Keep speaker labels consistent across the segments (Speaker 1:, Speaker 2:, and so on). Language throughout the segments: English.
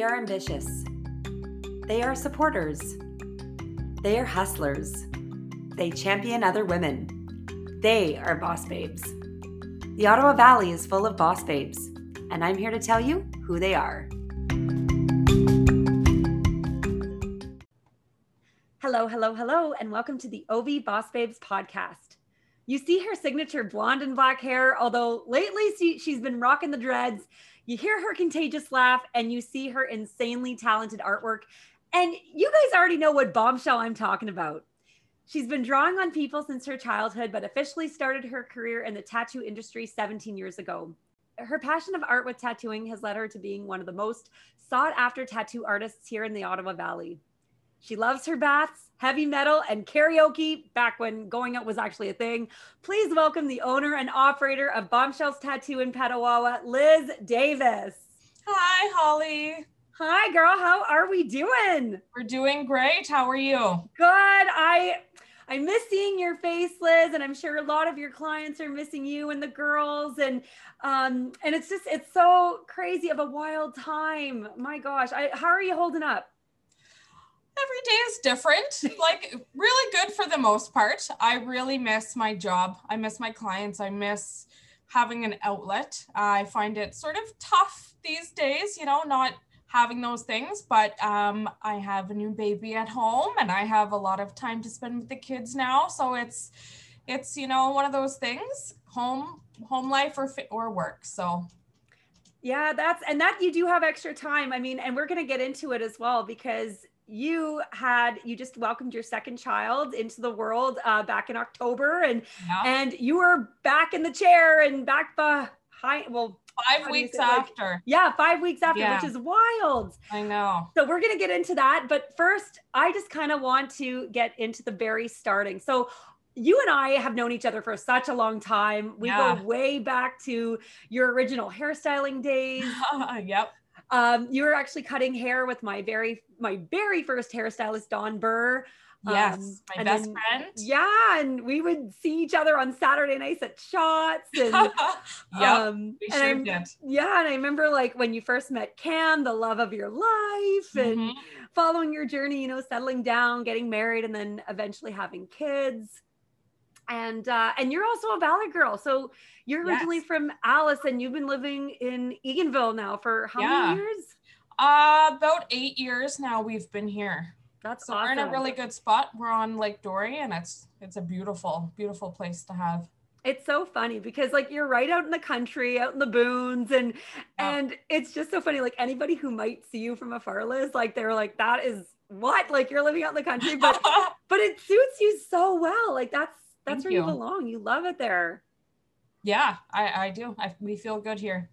Speaker 1: They are ambitious. They are supporters. They are hustlers. They champion other women. They are boss babes. The Ottawa Valley is full of boss babes, and I'm here to tell you who they are. Hello, hello, hello, and welcome to the OV Boss Babes podcast. You see her signature blonde and black hair, although lately she, she's been rocking the dreads. You hear her contagious laugh, and you see her insanely talented artwork. And you guys already know what bombshell I'm talking about. She's been drawing on people since her childhood, but officially started her career in the tattoo industry 17 years ago. Her passion of art with tattooing has led her to being one of the most sought after tattoo artists here in the Ottawa Valley. She loves her baths, heavy metal, and karaoke back when going out was actually a thing. Please welcome the owner and operator of Bombshells Tattoo in Petawawa, Liz Davis.
Speaker 2: Hi, Holly.
Speaker 1: Hi, girl. How are we doing?
Speaker 2: We're doing great. How are you?
Speaker 1: Good. I I miss seeing your face, Liz, and I'm sure a lot of your clients are missing you and the girls, and um, and it's just it's so crazy of a wild time. My gosh, I, how are you holding up?
Speaker 2: Every day is different. like really good for the most part. I really miss my job. I miss my clients. I miss having an outlet. I find it sort of tough these days, you know, not having those things, but um, I have a new baby at home and I have a lot of time to spend with the kids now. So it's, it's, you know, one of those things, home, home life or, or work. So
Speaker 1: yeah, that's and that you do have extra time. I mean, and we're going to get into it as well because you had you just welcomed your second child into the world uh, back in October, and yeah. and you were back in the chair and back behind. Well,
Speaker 2: five weeks after.
Speaker 1: Like, yeah, five weeks after, yeah. which is wild.
Speaker 2: I know.
Speaker 1: So we're gonna get into that, but first, I just kind of want to get into the very starting. So you and I have known each other for such a long time. We yeah. go way back to your original hairstyling days.
Speaker 2: yep.
Speaker 1: Um, you were actually cutting hair with my very my very first hairstylist, Don Burr.
Speaker 2: Yes, um, my best then, friend.
Speaker 1: Yeah, and we would see each other on Saturday nights at shots. And
Speaker 2: yeah, um, we sure
Speaker 1: and
Speaker 2: did.
Speaker 1: Yeah, and I remember like when you first met Cam, the love of your life, and mm-hmm. following your journey, you know, settling down, getting married, and then eventually having kids and uh, and you're also a Valley girl. So you're originally yes. from Alice, and you've been living in Eganville now for how yeah. many years?
Speaker 2: Uh, about eight years now. We've been here.
Speaker 1: That's
Speaker 2: so
Speaker 1: awesome.
Speaker 2: we're in a really good spot. We're on Lake Dore, and it's it's a beautiful, beautiful place to have.
Speaker 1: It's so funny because like you're right out in the country, out in the boons, and yeah. and it's just so funny. Like anybody who might see you from afar, Liz, like they're like, that is what? Like you're living out in the country, but but it suits you so well. Like that's that's Thank where you. you. belong. You love it there.
Speaker 2: Yeah, I, I do. I, we feel good here.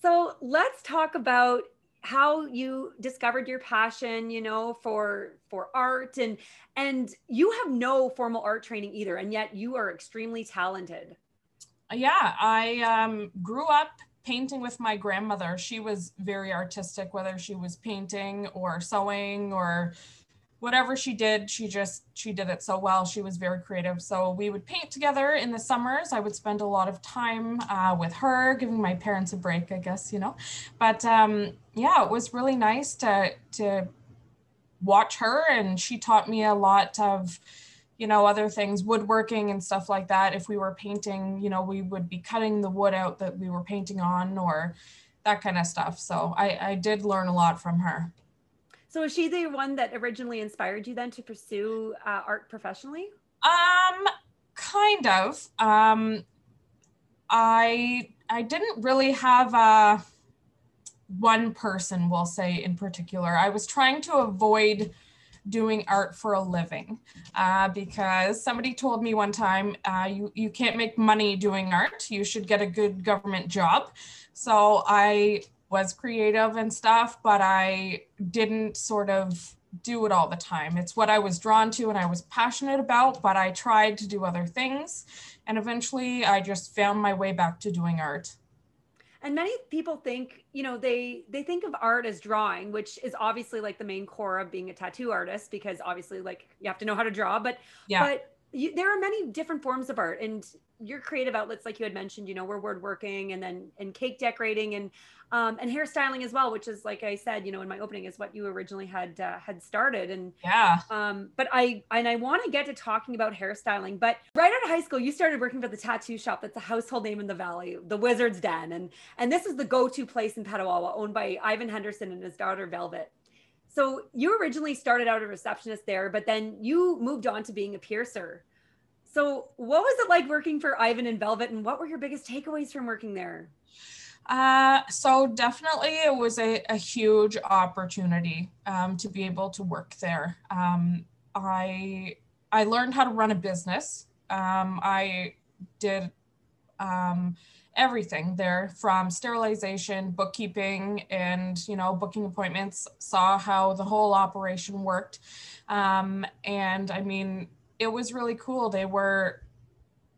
Speaker 1: So let's talk about how you discovered your passion you know for for art and and you have no formal art training either and yet you are extremely talented
Speaker 2: yeah i um, grew up painting with my grandmother she was very artistic whether she was painting or sewing or whatever she did, she just she did it so well. She was very creative. So we would paint together in the summers. I would spend a lot of time uh, with her, giving my parents a break, I guess you know. But um, yeah, it was really nice to to watch her, and she taught me a lot of you know other things woodworking and stuff like that if we were painting you know we would be cutting the wood out that we were painting on or that kind of stuff so i i did learn a lot from her
Speaker 1: so was she the one that originally inspired you then to pursue uh, art professionally?
Speaker 2: Um, kind of. Um, I I didn't really have a uh, one person, we'll say in particular. I was trying to avoid doing art for a living uh, because somebody told me one time uh, you, you can't make money doing art you should get a good government job so i was creative and stuff, but I didn't sort of do it all the time. It's what I was drawn to and I was passionate about, but I tried to do other things. And eventually I just found my way back to doing art.
Speaker 1: And many people think, you know, they they think of art as drawing, which is obviously like the main core of being a tattoo artist because obviously like you have to know how to draw, but yeah. but you, there are many different forms of art and your creative outlets, like you had mentioned, you know, were woodworking and then and cake decorating and um, and hairstyling as well, which is like I said, you know, in my opening, is what you originally had uh, had started. And
Speaker 2: yeah,
Speaker 1: um, but I and I want to get to talking about hairstyling. But right out of high school, you started working for the tattoo shop that's a household name in the valley, the Wizard's Den, and and this is the go-to place in Petawawa, owned by Ivan Henderson and his daughter Velvet. So you originally started out a receptionist there, but then you moved on to being a piercer. So what was it like working for Ivan and Velvet, and what were your biggest takeaways from working there?
Speaker 2: Uh, so definitely it was a, a huge opportunity um, to be able to work there. Um, I I learned how to run a business. Um, I did um, everything there from sterilization, bookkeeping, and you know booking appointments. Saw how the whole operation worked, um, and I mean it was really cool. They were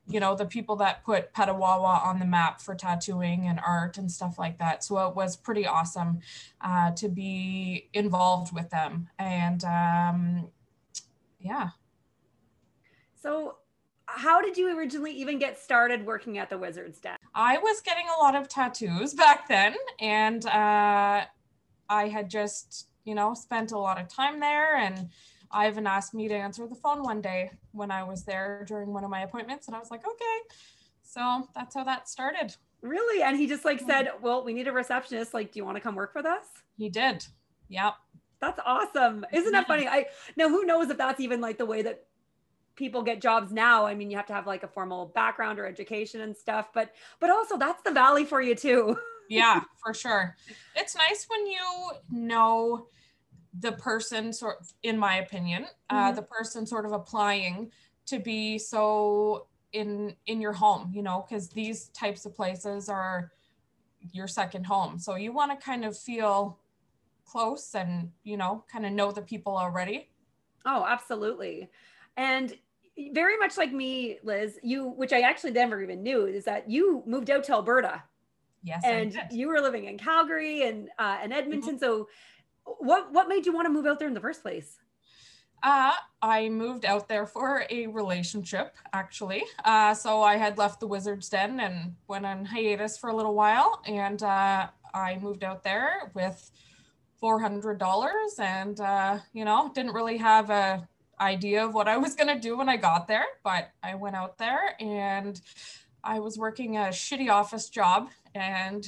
Speaker 2: you know, the people that put Petawawa on the map for tattooing and art and stuff like that. So it was pretty awesome uh, to be involved with them. And um, yeah.
Speaker 1: So, how did you originally even get started working at the Wizard's Den?
Speaker 2: I was getting a lot of tattoos back then, and uh, I had just, you know, spent a lot of time there and Ivan asked me to answer the phone one day when I was there during one of my appointments, and I was like, okay. So that's how that started.
Speaker 1: Really? And he just like said, well, we need a receptionist. Like, do you want to come work with us?
Speaker 2: He did. Yep.
Speaker 1: That's awesome. Isn't that funny? I now who knows if that's even like the way that people get jobs now. I mean, you have to have like a formal background or education and stuff, but but also that's the valley for you too.
Speaker 2: yeah, for sure. It's nice when you know the person sort in my opinion uh, mm-hmm. the person sort of applying to be so in in your home you know because these types of places are your second home. So you want to kind of feel close and you know kind of know the people already.
Speaker 1: Oh absolutely. And very much like me liz you which i actually never even knew is that you moved out to alberta.
Speaker 2: Yes
Speaker 1: and you were living in calgary and uh, and edmonton. Mm-hmm. so what what made you want to move out there in the first place?
Speaker 2: Uh, I moved out there for a relationship, actually. Uh, so I had left the Wizard's Den and went on hiatus for a little while, and uh, I moved out there with four hundred dollars, and uh, you know, didn't really have a idea of what I was gonna do when I got there, but I went out there and I was working a shitty office job and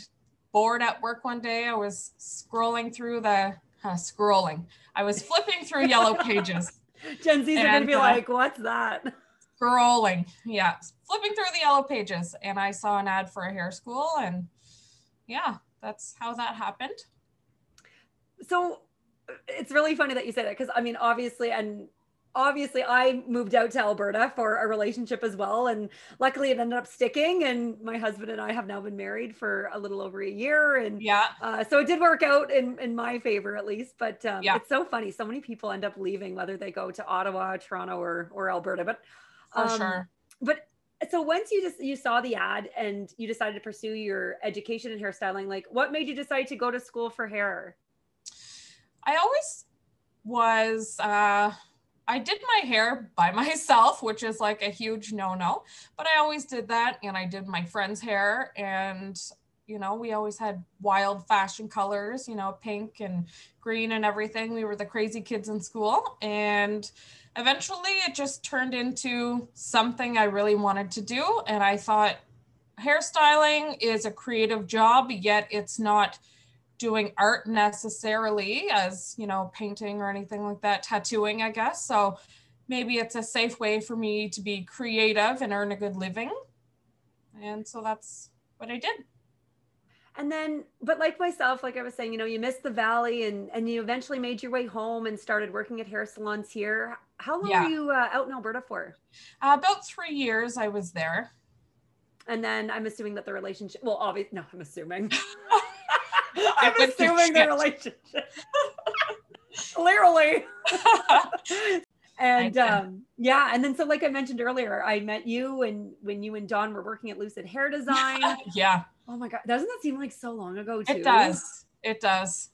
Speaker 2: bored at work one day. I was scrolling through the uh, scrolling. I was flipping through yellow pages.
Speaker 1: Gen Z's are gonna be uh, like, "What's that?"
Speaker 2: Scrolling, yeah, flipping through the yellow pages, and I saw an ad for a hair school, and yeah, that's how that happened.
Speaker 1: So it's really funny that you say that because I mean, obviously, and obviously I moved out to Alberta for a relationship as well. And luckily it ended up sticking. And my husband and I have now been married for a little over a year. And
Speaker 2: yeah,
Speaker 1: uh, so it did work out in, in my favor at least. But um, yeah. it's so funny. So many people end up leaving, whether they go to Ottawa, Toronto, or, or Alberta. But
Speaker 2: for um, sure.
Speaker 1: But so once you just you saw the ad and you decided to pursue your education in hairstyling, like what made you decide to go to school for hair?
Speaker 2: I always was uh I did my hair by myself, which is like a huge no no, but I always did that. And I did my friend's hair. And, you know, we always had wild fashion colors, you know, pink and green and everything. We were the crazy kids in school. And eventually it just turned into something I really wanted to do. And I thought hairstyling is a creative job, yet it's not doing art necessarily as you know painting or anything like that tattooing i guess. So maybe it's a safe way for me to be creative and earn a good living. And so that's what i did.
Speaker 1: And then but like myself like i was saying you know you missed the valley and and you eventually made your way home and started working at hair salons here. How long yeah. were you uh, out in alberta for?
Speaker 2: Uh, about three years i was there.
Speaker 1: And then i'm assuming that the relationship well obviously no i'm assuming I'm assuming the relationship. Literally. and um, yeah, and then so like I mentioned earlier, I met you and when you and Don were working at Lucid Hair Design.
Speaker 2: yeah.
Speaker 1: Oh my god, doesn't that seem like so long ago too?
Speaker 2: It does. It does.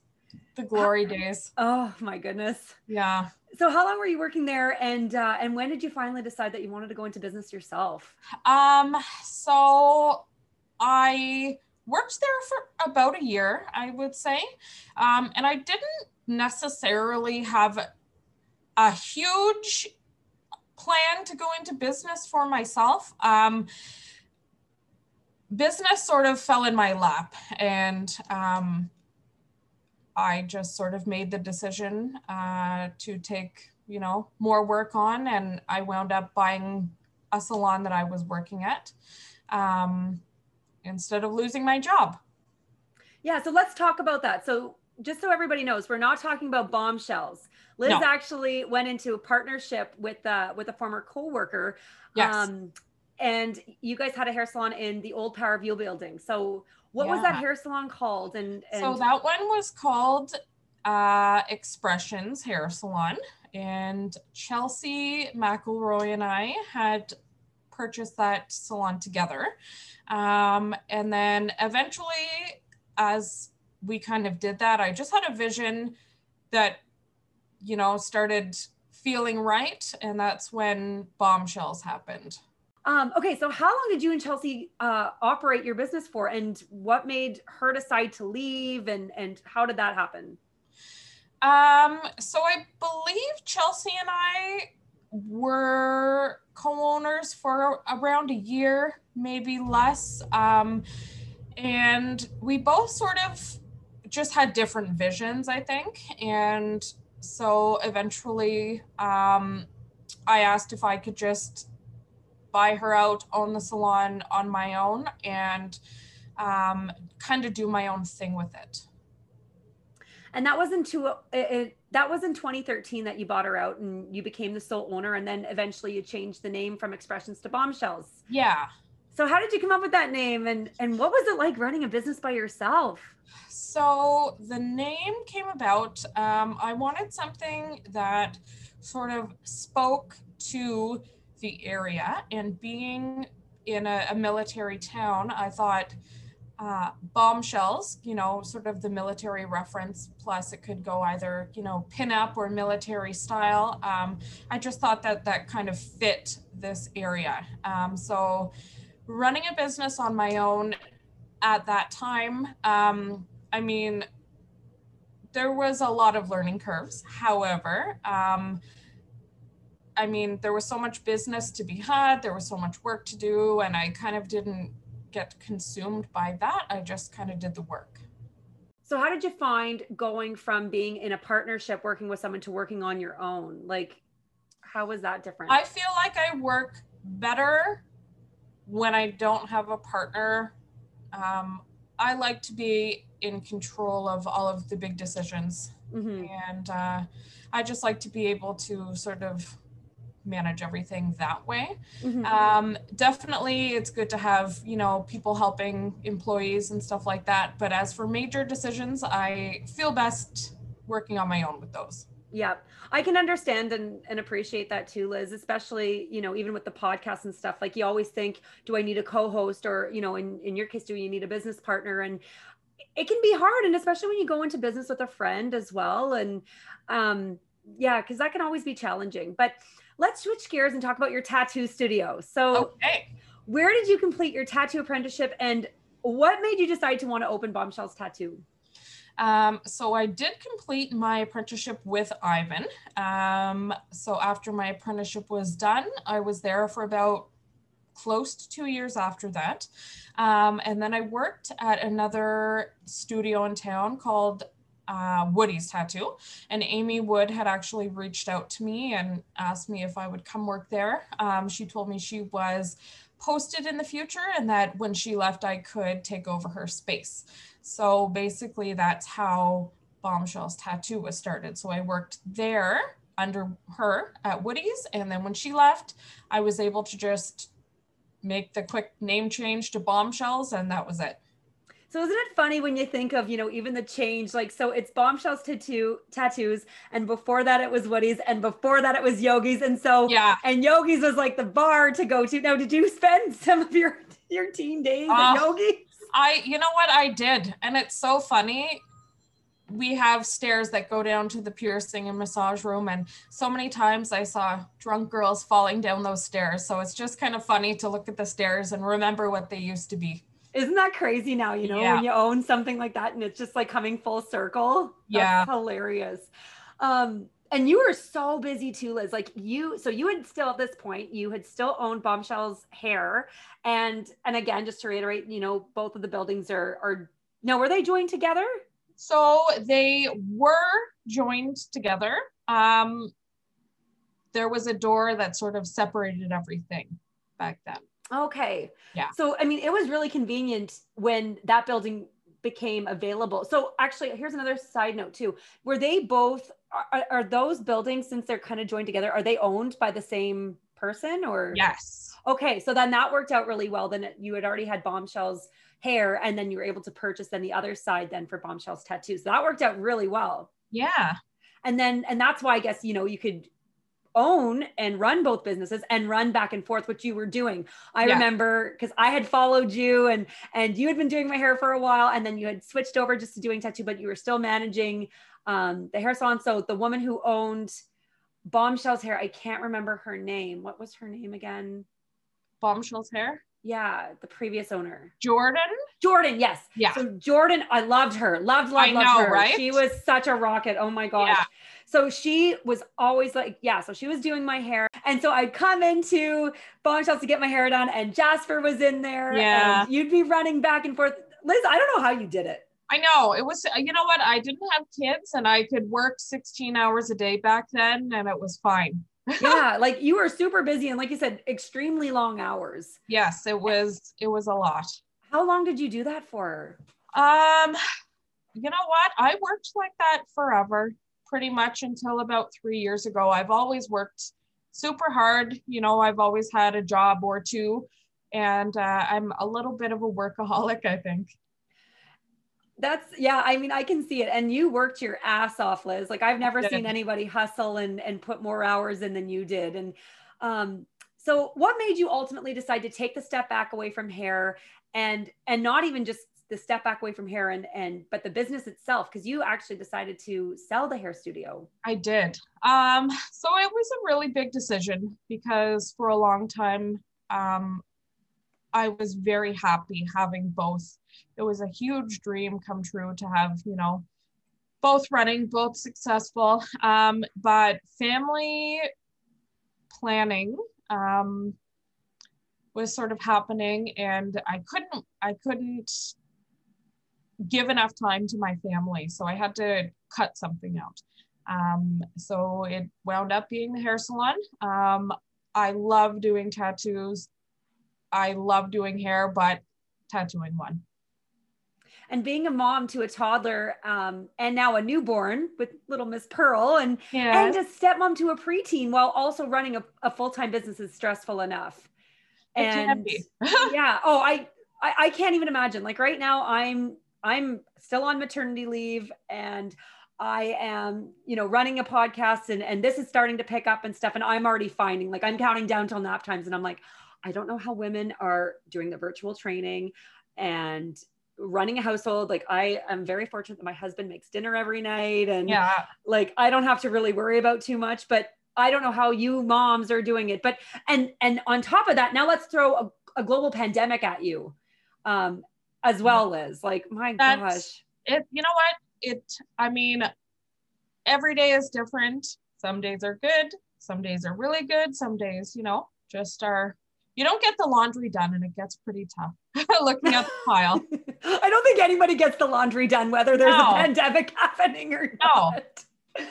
Speaker 2: the glory days.
Speaker 1: Oh my goodness.
Speaker 2: Yeah.
Speaker 1: So how long were you working there and uh, and when did you finally decide that you wanted to go into business yourself?
Speaker 2: Um so I worked there for about a year, I would say. Um, and I didn't necessarily have a huge plan to go into business for myself. Um, business sort of fell in my lap and um, I just sort of made the decision uh, to take, you know, more work on, and I wound up buying a salon that I was working at um, instead of losing my job.
Speaker 1: Yeah, so let's talk about that. So just so everybody knows, we're not talking about bombshells. Liz no. actually went into a partnership with uh, with a former coworker.
Speaker 2: Yes. Um,
Speaker 1: and you guys had a hair salon in the old Power View building. So what yeah. was that hair salon called? And, and,
Speaker 2: so that one was called uh, Expressions Hair Salon, and Chelsea McElroy and I had purchased that salon together. Um, and then eventually, as we kind of did that, I just had a vision that, you know, started feeling right. And that's when bombshells happened.
Speaker 1: Um, okay, so how long did you and Chelsea uh, operate your business for, and what made her decide to leave, and and how did that happen?
Speaker 2: Um, so I believe Chelsea and I were co-owners for around a year, maybe less, um, and we both sort of just had different visions, I think, and so eventually, um, I asked if I could just buy her out, own the salon on my own, and um, kind of do my own thing with it.
Speaker 1: And that wasn't too, it, it, that was in 2013 that you bought her out and you became the sole owner, and then eventually you changed the name from Expressions to Bombshells.
Speaker 2: Yeah.
Speaker 1: So how did you come up with that name, and and what was it like running a business by yourself?
Speaker 2: So the name came about. Um, I wanted something that sort of spoke to the area and being in a, a military town, I thought uh, bombshells, you know, sort of the military reference, plus it could go either, you know, pinup or military style. Um, I just thought that that kind of fit this area. Um, so running a business on my own at that time, um, I mean, there was a lot of learning curves. However, um, I mean, there was so much business to be had, there was so much work to do, and I kind of didn't get consumed by that. I just kind of did the work.
Speaker 1: So, how did you find going from being in a partnership working with someone to working on your own? Like, how was that different?
Speaker 2: I feel like I work better when I don't have a partner. Um, I like to be in control of all of the big decisions. Mm-hmm. And uh, I just like to be able to sort of manage everything that way. Mm-hmm. Um, definitely, it's good to have you know people helping employees and stuff like that. But as for major decisions, I feel best working on my own with those.
Speaker 1: Yeah, I can understand and, and appreciate that too, Liz, especially, you know, even with the podcast and stuff, like you always think, do I need a co-host or, you know, in, in your case, do you need a business partner? And it can be hard. And especially when you go into business with a friend as well. And um, yeah, cause that can always be challenging, but let's switch gears and talk about your tattoo studio. So,
Speaker 2: okay.
Speaker 1: where did you complete your tattoo apprenticeship and what made you decide to want to open Bombshells Tattoo?
Speaker 2: Um, so I did complete my apprenticeship with Ivan. Um, so after my apprenticeship was done, I was there for about close to two years after that. Um, and then I worked at another studio in town called uh, Woody's tattoo. And Amy Wood had actually reached out to me and asked me if I would come work there. Um, she told me she was posted in the future and that when she left, I could take over her space. So basically, that's how Bombshells Tattoo was started. So I worked there under her at Woody's. And then when she left, I was able to just make the quick name change to Bombshells, and that was it.
Speaker 1: So isn't it funny when you think of, you know, even the change, like, so it's bombshells tattoo tattoos. And before that it was Woody's and before that it was Yogi's. And so,
Speaker 2: yeah.
Speaker 1: And Yogi's was like the bar to go to. Now, did you spend some of your, your teen days uh, at Yogi's?
Speaker 2: I, you know what I did. And it's so funny. we have stairs that go down to the piercing and massage room and so many times i saw drunk girls falling down those stairs so it's just kind of funny to look at the stairs and remember what they used to be
Speaker 1: isn't that crazy now you know yeah. when you own something like that and it's just like coming full circle
Speaker 2: That's yeah
Speaker 1: hilarious um and you were so busy too liz like you so you had still at this point you had still owned bombshells hair and and again just to reiterate you know both of the buildings are are no were they joined together
Speaker 2: so they were joined together. Um, there was a door that sort of separated everything back then.
Speaker 1: Okay.
Speaker 2: Yeah.
Speaker 1: So, I mean, it was really convenient when that building became available. So, actually, here's another side note too. Were they both, are, are those buildings, since they're kind of joined together, are they owned by the same person or?
Speaker 2: Yes.
Speaker 1: Okay. So then that worked out really well. Then you had already had bombshells hair and then you were able to purchase then the other side then for bombshells tattoos so that worked out really well
Speaker 2: yeah
Speaker 1: and then and that's why i guess you know you could own and run both businesses and run back and forth which you were doing i yeah. remember because i had followed you and and you had been doing my hair for a while and then you had switched over just to doing tattoo but you were still managing um, the hair salon so the woman who owned bombshells hair i can't remember her name what was her name again
Speaker 2: bombshells hair
Speaker 1: yeah, the previous owner.
Speaker 2: Jordan?
Speaker 1: Jordan, yes.
Speaker 2: Yeah.
Speaker 1: So Jordan, I loved her. Loved, loved, I loved know, her. Right? She was such a rocket. Oh my gosh. Yeah. So she was always like, yeah, so she was doing my hair. And so I'd come into Bombshells to get my hair done, and Jasper was in there.
Speaker 2: Yeah.
Speaker 1: you'd be running back and forth. Liz, I don't know how you did it.
Speaker 2: I know it was, you know what? I didn't have kids and I could work 16 hours a day back then, and it was fine
Speaker 1: yeah, like you were super busy and like you said, extremely long hours.
Speaker 2: Yes, it was it was a lot.
Speaker 1: How long did you do that for?
Speaker 2: Um, you know what? I worked like that forever, pretty much until about three years ago. I've always worked super hard. You know, I've always had a job or two, and uh, I'm a little bit of a workaholic, I think.
Speaker 1: That's yeah, I mean I can see it and you worked your ass off Liz. Like I've never seen anybody hustle and and put more hours in than you did and um so what made you ultimately decide to take the step back away from hair and and not even just the step back away from hair and and but the business itself because you actually decided to sell the hair studio.
Speaker 2: I did. Um so it was a really big decision because for a long time um i was very happy having both. It was a huge dream come true to have, you know, both running, both successful. Um, but family planning um, was sort of happening, and I couldn't, I couldn't give enough time to my family, so I had to cut something out. Um, so it wound up being the hair salon. Um, I love doing tattoos. I love doing hair, but tattooing one
Speaker 1: and being a mom to a toddler um, and now a newborn with little Miss Pearl and yes. and a stepmom to a preteen while also running a, a full-time business is stressful enough.
Speaker 2: It and
Speaker 1: yeah, oh, I, I I can't even imagine. Like right now, I'm I'm still on maternity leave and I am, you know, running a podcast and and this is starting to pick up and stuff. And I'm already finding like I'm counting down till nap times and I'm like, I don't know how women are doing the virtual training and running a household. Like i am very fortunate that my husband makes dinner every night and
Speaker 2: yeah.
Speaker 1: like i don't have to really worry about too much but i don't know how you moms are doing it. But and and on top of that now let's throw a, a global pandemic at you. Um as well liz like my That's, gosh
Speaker 2: it you know what it i mean every day is different some days are good some days are really good some days you know just are you don't get the laundry done and it gets pretty tough looking at the pile.
Speaker 1: I don't think anybody gets the laundry done, whether there's no. a pandemic happening or not. No.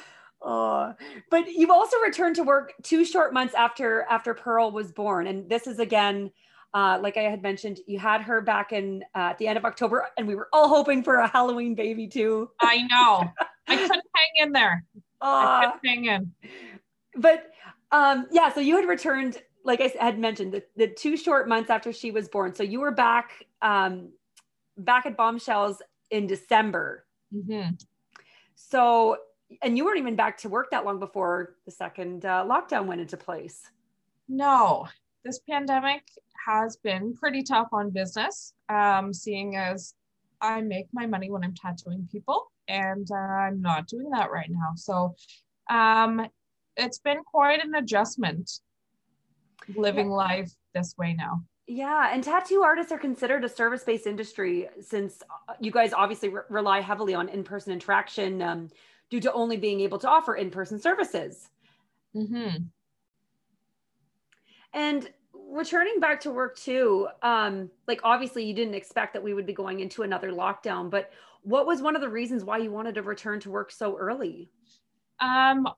Speaker 1: Oh, but you've also returned to work two short months after after Pearl was born, and this is again, uh, like I had mentioned, you had her back in uh, at the end of October, and we were all hoping for a Halloween baby too.
Speaker 2: I know. I couldn't hang in there. Uh, I couldn't hang in.
Speaker 1: But um, yeah, so you had returned like I had mentioned, the, the two short months after she was born. So you were back um, back at Bombshells in December.
Speaker 2: Mm-hmm.
Speaker 1: So, and you weren't even back to work that long before the second uh, lockdown went into place.
Speaker 2: No, this pandemic has been pretty tough on business, um, seeing as I make my money when I'm tattooing people, and uh, I'm not doing that right now. So um, it's been quite an adjustment living yeah. life this way now.
Speaker 1: Yeah, and tattoo artists are considered a service-based industry since uh, you guys obviously re- rely heavily on in-person interaction um, due to only being able to offer in-person services.
Speaker 2: Mm-hmm.
Speaker 1: And returning back to work too, um, like obviously you didn't expect that we would be going into another lockdown, but what was one of the reasons why you wanted to return to work so early?
Speaker 2: Um,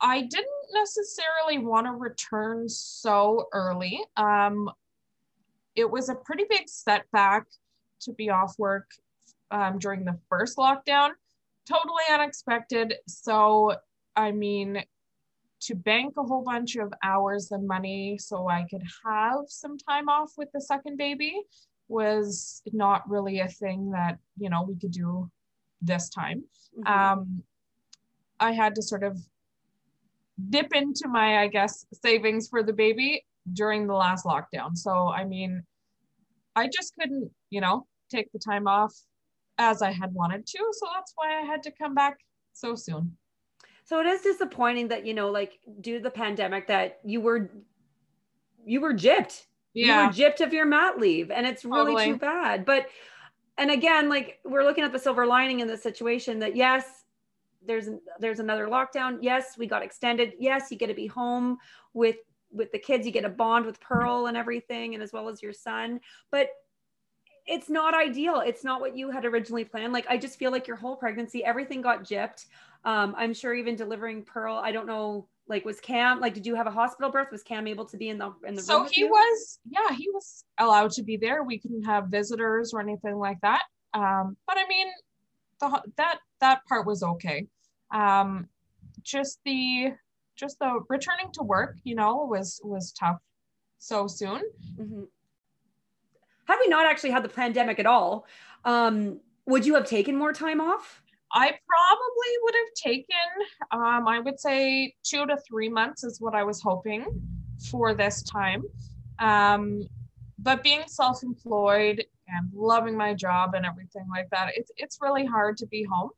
Speaker 2: I didn't necessarily want to return so early. Um, it was a pretty big setback to be off work um, during the first lockdown. Totally unexpected. So, I mean, to bank a whole bunch of hours and money so I could have some time off with the second baby was not really a thing that, you know, we could do this time. Mm-hmm. Um, I had to sort of dip into my, I guess, savings for the baby during the last lockdown. So, I mean, I just couldn't, you know, take the time off as I had wanted to. So that's why I had to come back so soon.
Speaker 1: So it is disappointing that, you know, like due to the pandemic that you were you were gypped. Yeah. You were gypped of your mat leave. And it's really totally. too bad. But and again, like we're looking at the silver lining in this situation that yes, there's there's another lockdown. Yes, we got extended. Yes, you get to be home with with the kids. You get a bond with Pearl and everything, and as well as your son. But it's not ideal. It's not what you had originally planned. Like I just feel like your whole pregnancy, everything got gypped. Um, I'm sure even delivering Pearl. I don't know. Like was Cam like? Did you have a hospital birth? Was Cam able to be in the in the room?
Speaker 2: so he was yeah he was allowed to be there. We couldn't have visitors or anything like that. Um, but I mean, the that that part was okay. Um, just the just the returning to work, you know, was was tough so soon.
Speaker 1: Mm-hmm. Had we not actually had the pandemic at all, um, would you have taken more time off?
Speaker 2: I probably would have taken, um, I would say two to three months is what I was hoping for this time. Um, but being self-employed and loving my job and everything like that, it's it's really hard to be home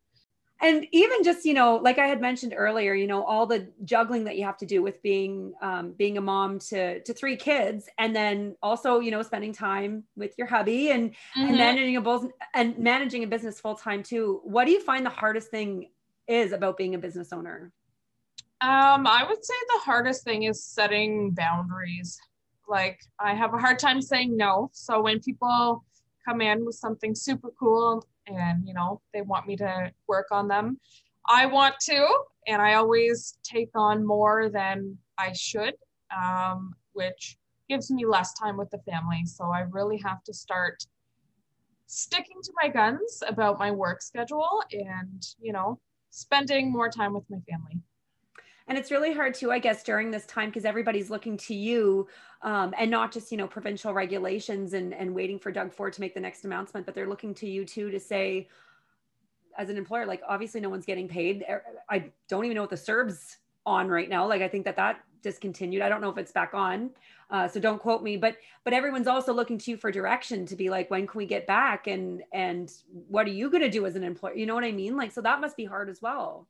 Speaker 1: and even just you know like i had mentioned earlier you know all the juggling that you have to do with being um, being a mom to to three kids and then also you know spending time with your hubby and mm-hmm. and managing a both and managing a business full time too. What do you find the hardest thing is about being a business owner?
Speaker 2: Um i would say the hardest thing is setting boundaries. Like i have a hard time saying no. So when people come in with something super cool and you know they want me to work on them. I want to and i always take on more than i should um, which gives me less time with the family. So i really have to start sticking to my guns about my work schedule and you know spending more time with my family
Speaker 1: and it's really hard too i guess during this time because everybody's looking to you um, and not just you know provincial regulations and and waiting for doug ford to make the next announcement but they're looking to you too to say as an employer like obviously no one's getting paid. Er, i don't even know what the CERB's on right now. Like i think that that discontinued. I don't know if it's back on uh, so don't quote me but but everyone's also looking to you for direction to be like when can we get back? And and what are you going to do as an employer? You know what i mean? Like so that must be hard as well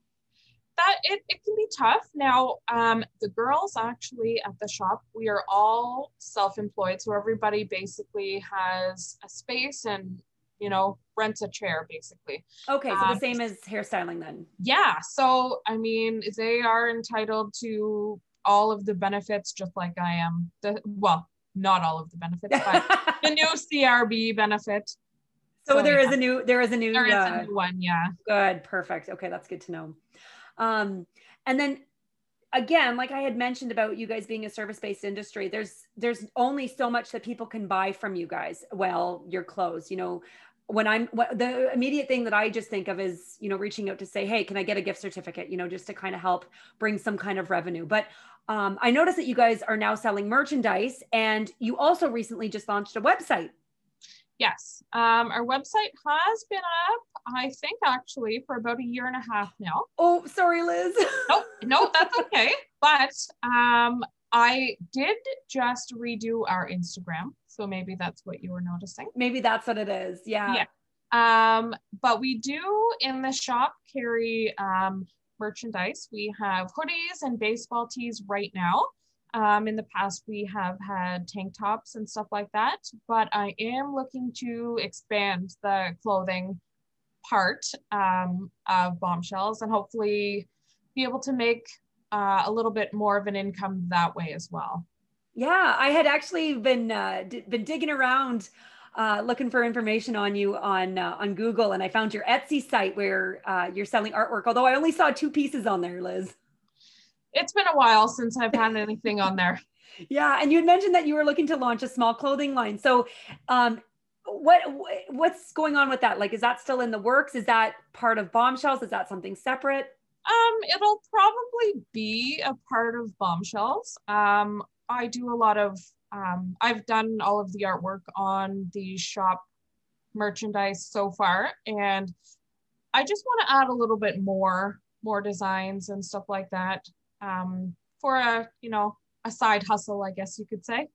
Speaker 2: that it, it can be tough. Now, um, the girls actually at the shop, we are all self-employed. So everybody basically has a space and, you know, rents a chair basically.
Speaker 1: Okay. So um, the same as hairstyling then.
Speaker 2: Yeah. So, I mean, they are entitled to all of the benefits just like I am. The, well, not all of the benefits, but the new CRB benefit.
Speaker 1: So, so there yeah. is a new, there is a new,
Speaker 2: there is uh, a new one. Yeah.
Speaker 1: Good. Perfect. Okay. That's good to know. Um, and then again, like I had mentioned about you guys being a service-based industry, there's there's only so much that people can buy from you guys. Well, your clothes, you know, when I'm what, the immediate thing that I just think of is, you know, reaching out to say, hey, can I get a gift certificate? You know, just to kind of help bring some kind of revenue. But um, I noticed that you guys are now selling merchandise, and you also recently just launched a website.
Speaker 2: Yes, um, our website has been up, I think, actually, for about a year and a half now.
Speaker 1: Oh, sorry, Liz.
Speaker 2: no, no, that's okay. But um, I did just redo our Instagram, so maybe that's what you were noticing.
Speaker 1: Maybe that's what it is. Yeah.
Speaker 2: Yeah. Um, but we do in the shop carry um, merchandise. We have hoodies and baseball tees right now. Um, in the past, we have had tank tops and stuff like that, but I am looking to expand the clothing part um, of bombshells and hopefully be able to make uh, a little bit more of an income that way as well.
Speaker 1: Yeah, I had actually been uh, d- been digging around uh, looking for information on you on uh, on Google, and I found your Etsy site where uh, you're selling artwork. Although I only saw two pieces on there, Liz.
Speaker 2: It's been a while since I've had anything on there.
Speaker 1: Yeah, and you had mentioned that you were looking to launch a small clothing line. So, um, what what's going on with that? Like, is that still in the works? Is that part of Bombshells? Is that something separate?
Speaker 2: Um, it'll probably be a part of Bombshells. Um, I do a lot of. Um, I've done all of the artwork on the shop merchandise so far, and I just want to add a little bit more, more designs and stuff like that um, for a, you know, a side hustle, I guess you could say.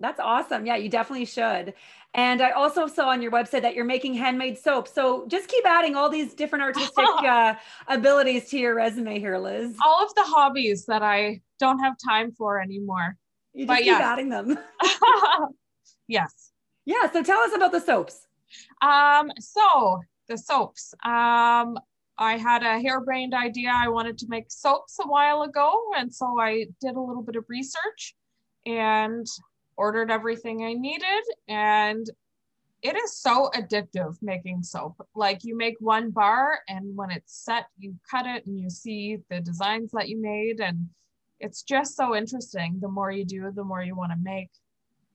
Speaker 1: That's awesome. Yeah, you definitely should. And I also saw on your website that you're making handmade soap. So just keep adding all these different artistic uh, abilities to your resume here, Liz.
Speaker 2: All of the hobbies that I don't have time for anymore.
Speaker 1: You just but keep yes. adding them.
Speaker 2: yes.
Speaker 1: Yeah. So tell us about the soaps.
Speaker 2: Um, so the soaps. Um, I had a harebrained idea. I wanted to make soaps a while ago. And so I did a little bit of research and ordered everything I needed. And it is so addictive making soap. Like you make one bar, and when it's set, you cut it and you see the designs that you made. And it's just so interesting. The more you do, the more you want to make.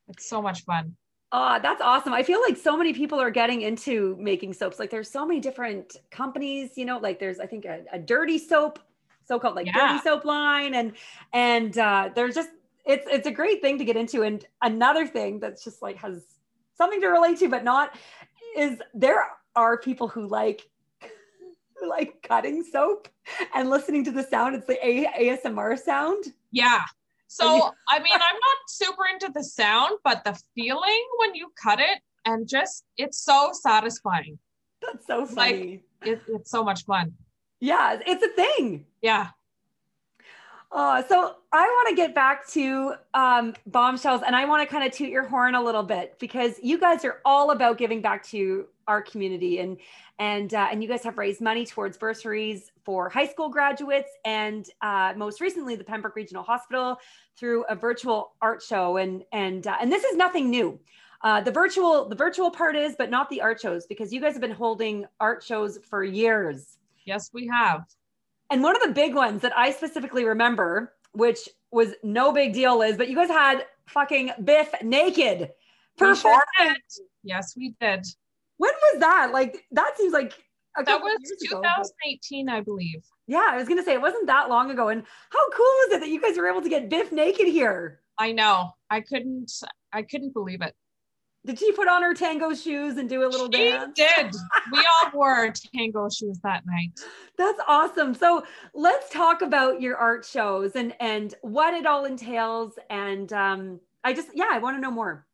Speaker 2: It's so much fun.
Speaker 1: Oh, that's awesome. I feel like so many people are getting into making soaps. Like there's so many different companies, you know, like there's, I think a, a dirty soap, so-called like yeah. dirty soap line. And, and uh, there's just, it's, it's a great thing to get into. And another thing that's just like has something to relate to, but not is there are people who like, who like cutting soap and listening to the sound. It's the a- ASMR sound.
Speaker 2: Yeah. So, I mean, I'm not super into the sound, but the feeling when you cut it and just, it's so satisfying.
Speaker 1: That's so funny.
Speaker 2: Like, it, it's so much fun.
Speaker 1: Yeah, it's a thing.
Speaker 2: Yeah.
Speaker 1: Uh, so I want to get back to um, bombshells and I want to kind of toot your horn a little bit because you guys are all about giving back to our community and and uh, and you guys have raised money towards bursaries for high school graduates and uh, most recently the Pembroke Regional Hospital through a virtual art show and and uh, and this is nothing new. Uh, the virtual the virtual part is, but not the art shows because you guys have been holding art shows for years.
Speaker 2: Yes, we have.
Speaker 1: And one of the big ones that I specifically remember, which was no big deal, is but you guys had fucking Bif Naked perform
Speaker 2: Yes, we did.
Speaker 1: When was that? Like that seems like
Speaker 2: that was 2018, ago, I believe.
Speaker 1: Yeah, I was gonna say it wasn't that long ago. And how cool is it that you guys were able to get Bif Naked here?
Speaker 2: I know. I couldn't. I couldn't believe it.
Speaker 1: Did she put on her tango shoes and do a little
Speaker 2: she
Speaker 1: dance?
Speaker 2: did. We all wore tango shoes that night.
Speaker 1: That's awesome. So let's talk about your art shows and and what it all entails. And um, I just yeah, I want to know more.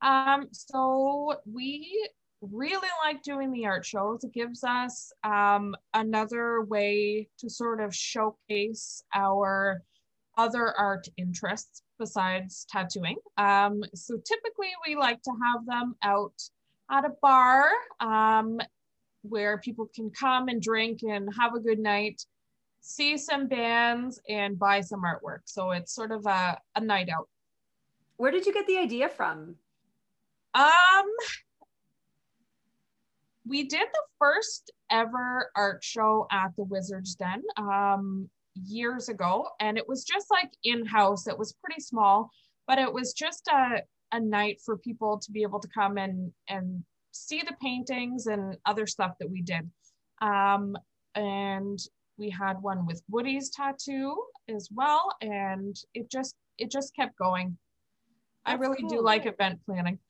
Speaker 2: Um, so we really like doing the art shows. It gives us um, another way to sort of showcase our other art interests besides tattooing. Um, so typically we like to have them out at a bar um, where people can come and drink and have a good night, see some bands and buy some artwork. So it's sort of a, a night out.
Speaker 1: Where did you get the idea from?
Speaker 2: Um, we did the first ever art show at the Wizards Den. Um, years ago and it was just like in-house. It was pretty small but it was just a, a night for people to be able to come and and see the paintings and other stuff that we did. Um, and we had one with woody's tattoo as well and it just it just kept going. That's i really cool. do like event planning.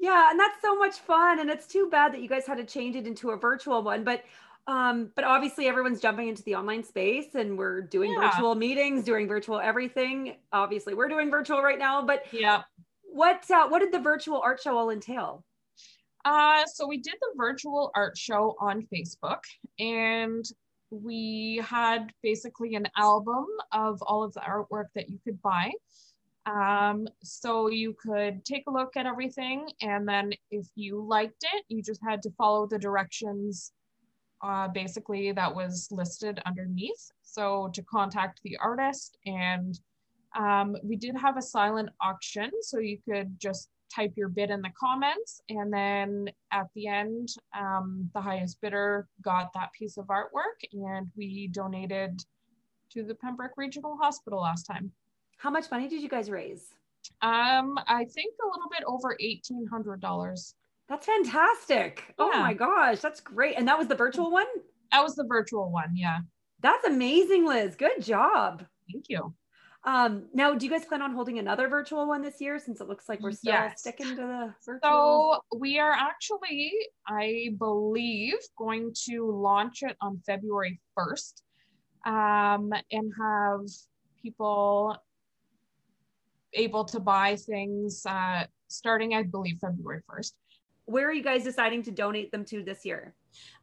Speaker 1: Yeah and that's so much fun and it's too bad that you guys had to change it into a virtual one but um, but obviously everyone's jumping into the online space and we're doing yeah. virtual meetings, doing virtual everything. Obviously we're doing virtual right now, but
Speaker 2: yeah.
Speaker 1: What uh, what did the virtual art show all entail?
Speaker 2: Uh, so we did the virtual art show on Facebook and we had basically an album of all of the artwork that you could buy. Um, so you could take a look at everything, and then if you liked it, you just had to follow the directions uh, basically that was listed underneath. So to contact the artist, and um, we did have a silent auction, so you could just type your bid in the comments, and then at the end, um, the highest bidder got that piece of artwork, and we donated to the Pembroke Regional Hospital last time.
Speaker 1: How much money did you guys raise?
Speaker 2: Um, I think a little bit over eighteen hundred dollars.
Speaker 1: That's fantastic. Oh my gosh, that's great. And that was the virtual one?
Speaker 2: That was the virtual one. Yeah.
Speaker 1: That's amazing, Liz. Good job.
Speaker 2: Thank you.
Speaker 1: Um, now, do you guys plan on holding another virtual one this year since it looks like we're still
Speaker 2: Yes.
Speaker 1: sticking to the virtual?
Speaker 2: So we are actually, I believe, going to launch it on February 1st um, and have people able to buy things uh, starting, I believe, February 1st.
Speaker 1: Where are you guys deciding to donate them to this year?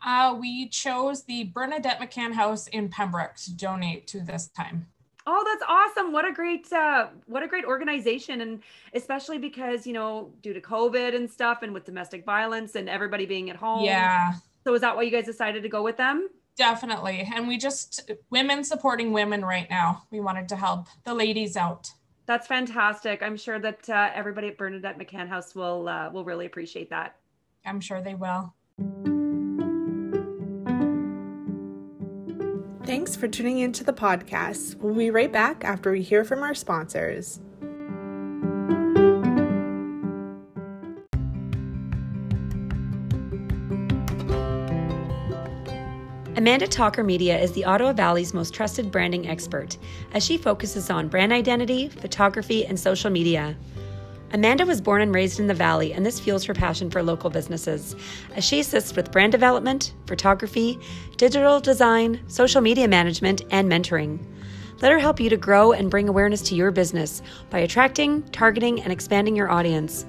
Speaker 2: Uh, we chose the Bernadette McCann House in Pembroke to donate to this time.
Speaker 1: Oh, that's awesome. What a great uh what a great organization and especially because, you know, due to COVID and stuff and with domestic violence and everybody being at home.
Speaker 2: Yeah,
Speaker 1: So is that why you guys decided to go with them?
Speaker 2: definitely. And we just, women supporting women right now. We wanted to help the ladies out.
Speaker 1: That's fantastic. I'm sure that uh, everybody at Bernadette McCann House will uh, will really appreciate that.
Speaker 2: I'm sure they will.
Speaker 3: Thanks for tuning into the podcast. We'll be right back after we hear from our sponsors.
Speaker 1: Amanda Talker Media is the Ottawa Valley's most trusted branding expert as she focuses on brand identity, photography, and social media. Amanda was born and raised in the Valley, and this fuels her passion for local businesses as she assists with brand development, photography, digital design, social media management, and mentoring. Let her help you to grow and bring awareness to your business by attracting, targeting, and expanding your audience.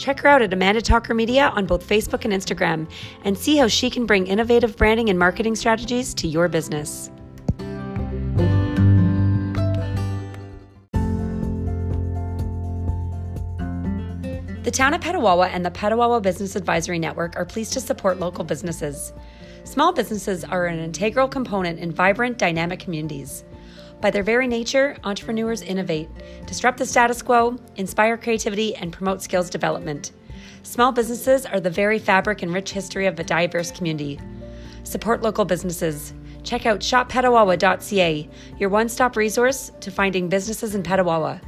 Speaker 1: Check her out at Amanda Talker Media on both Facebook and Instagram and see how she can bring innovative branding and marketing strategies to your business. The Town of Petawawa and the Petawawa Business Advisory Network are pleased to support local businesses. Small businesses are an integral component in vibrant, dynamic communities. By their very nature, entrepreneurs innovate, disrupt the status quo, inspire creativity, and promote skills development. Small businesses are the very fabric and rich history of a diverse community. Support local businesses. Check out shoppetawawa.ca, your one stop resource to finding businesses in Petawawa.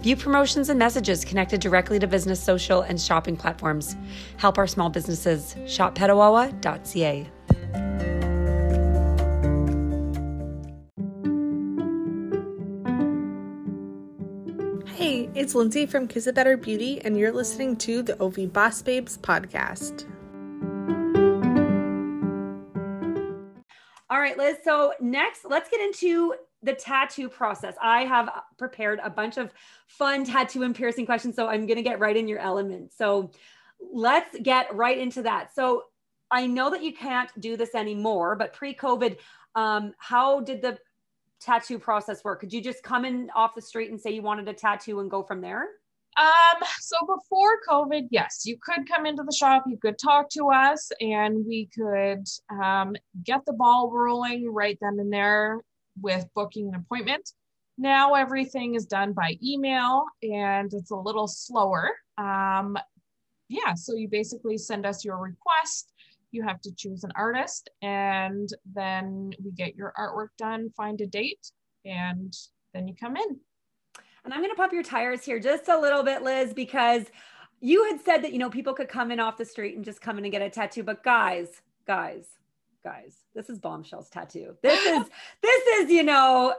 Speaker 1: View promotions and messages connected directly to business, social, and shopping platforms. Help our small businesses. Shoppetawawa.ca.
Speaker 3: Hey, it's Lindsay from Kiss It Better Beauty, and you're listening to the OV Boss Babes podcast.
Speaker 1: All right, Liz. So next, let's get into the tattoo process. I have prepared a bunch of fun tattoo and piercing questions, so I'm going to get right in your element. So let's get right into that. So I know that you can't do this anymore, but pre-COVID, um, how did the tattoo process work? Could you just come in off the street and say you wanted a tattoo and go from there?
Speaker 2: Um, so before COVID, yes, you could come into the shop, you could talk to us, and we could um, get the ball rolling right then and there with booking an appointment. Now everything is done by email and it's a little slower. Um, yeah, so you basically send us your request. You have to choose an artist, and then we get your artwork done, find a date, and then you come in.
Speaker 1: And I'm going to pop your tires here just a little bit, Liz, because you had said that, you know, people could come in off the street and just come in and get a tattoo. But guys, guys, guys, this is Bombshell's tattoo. This is, this is, you know,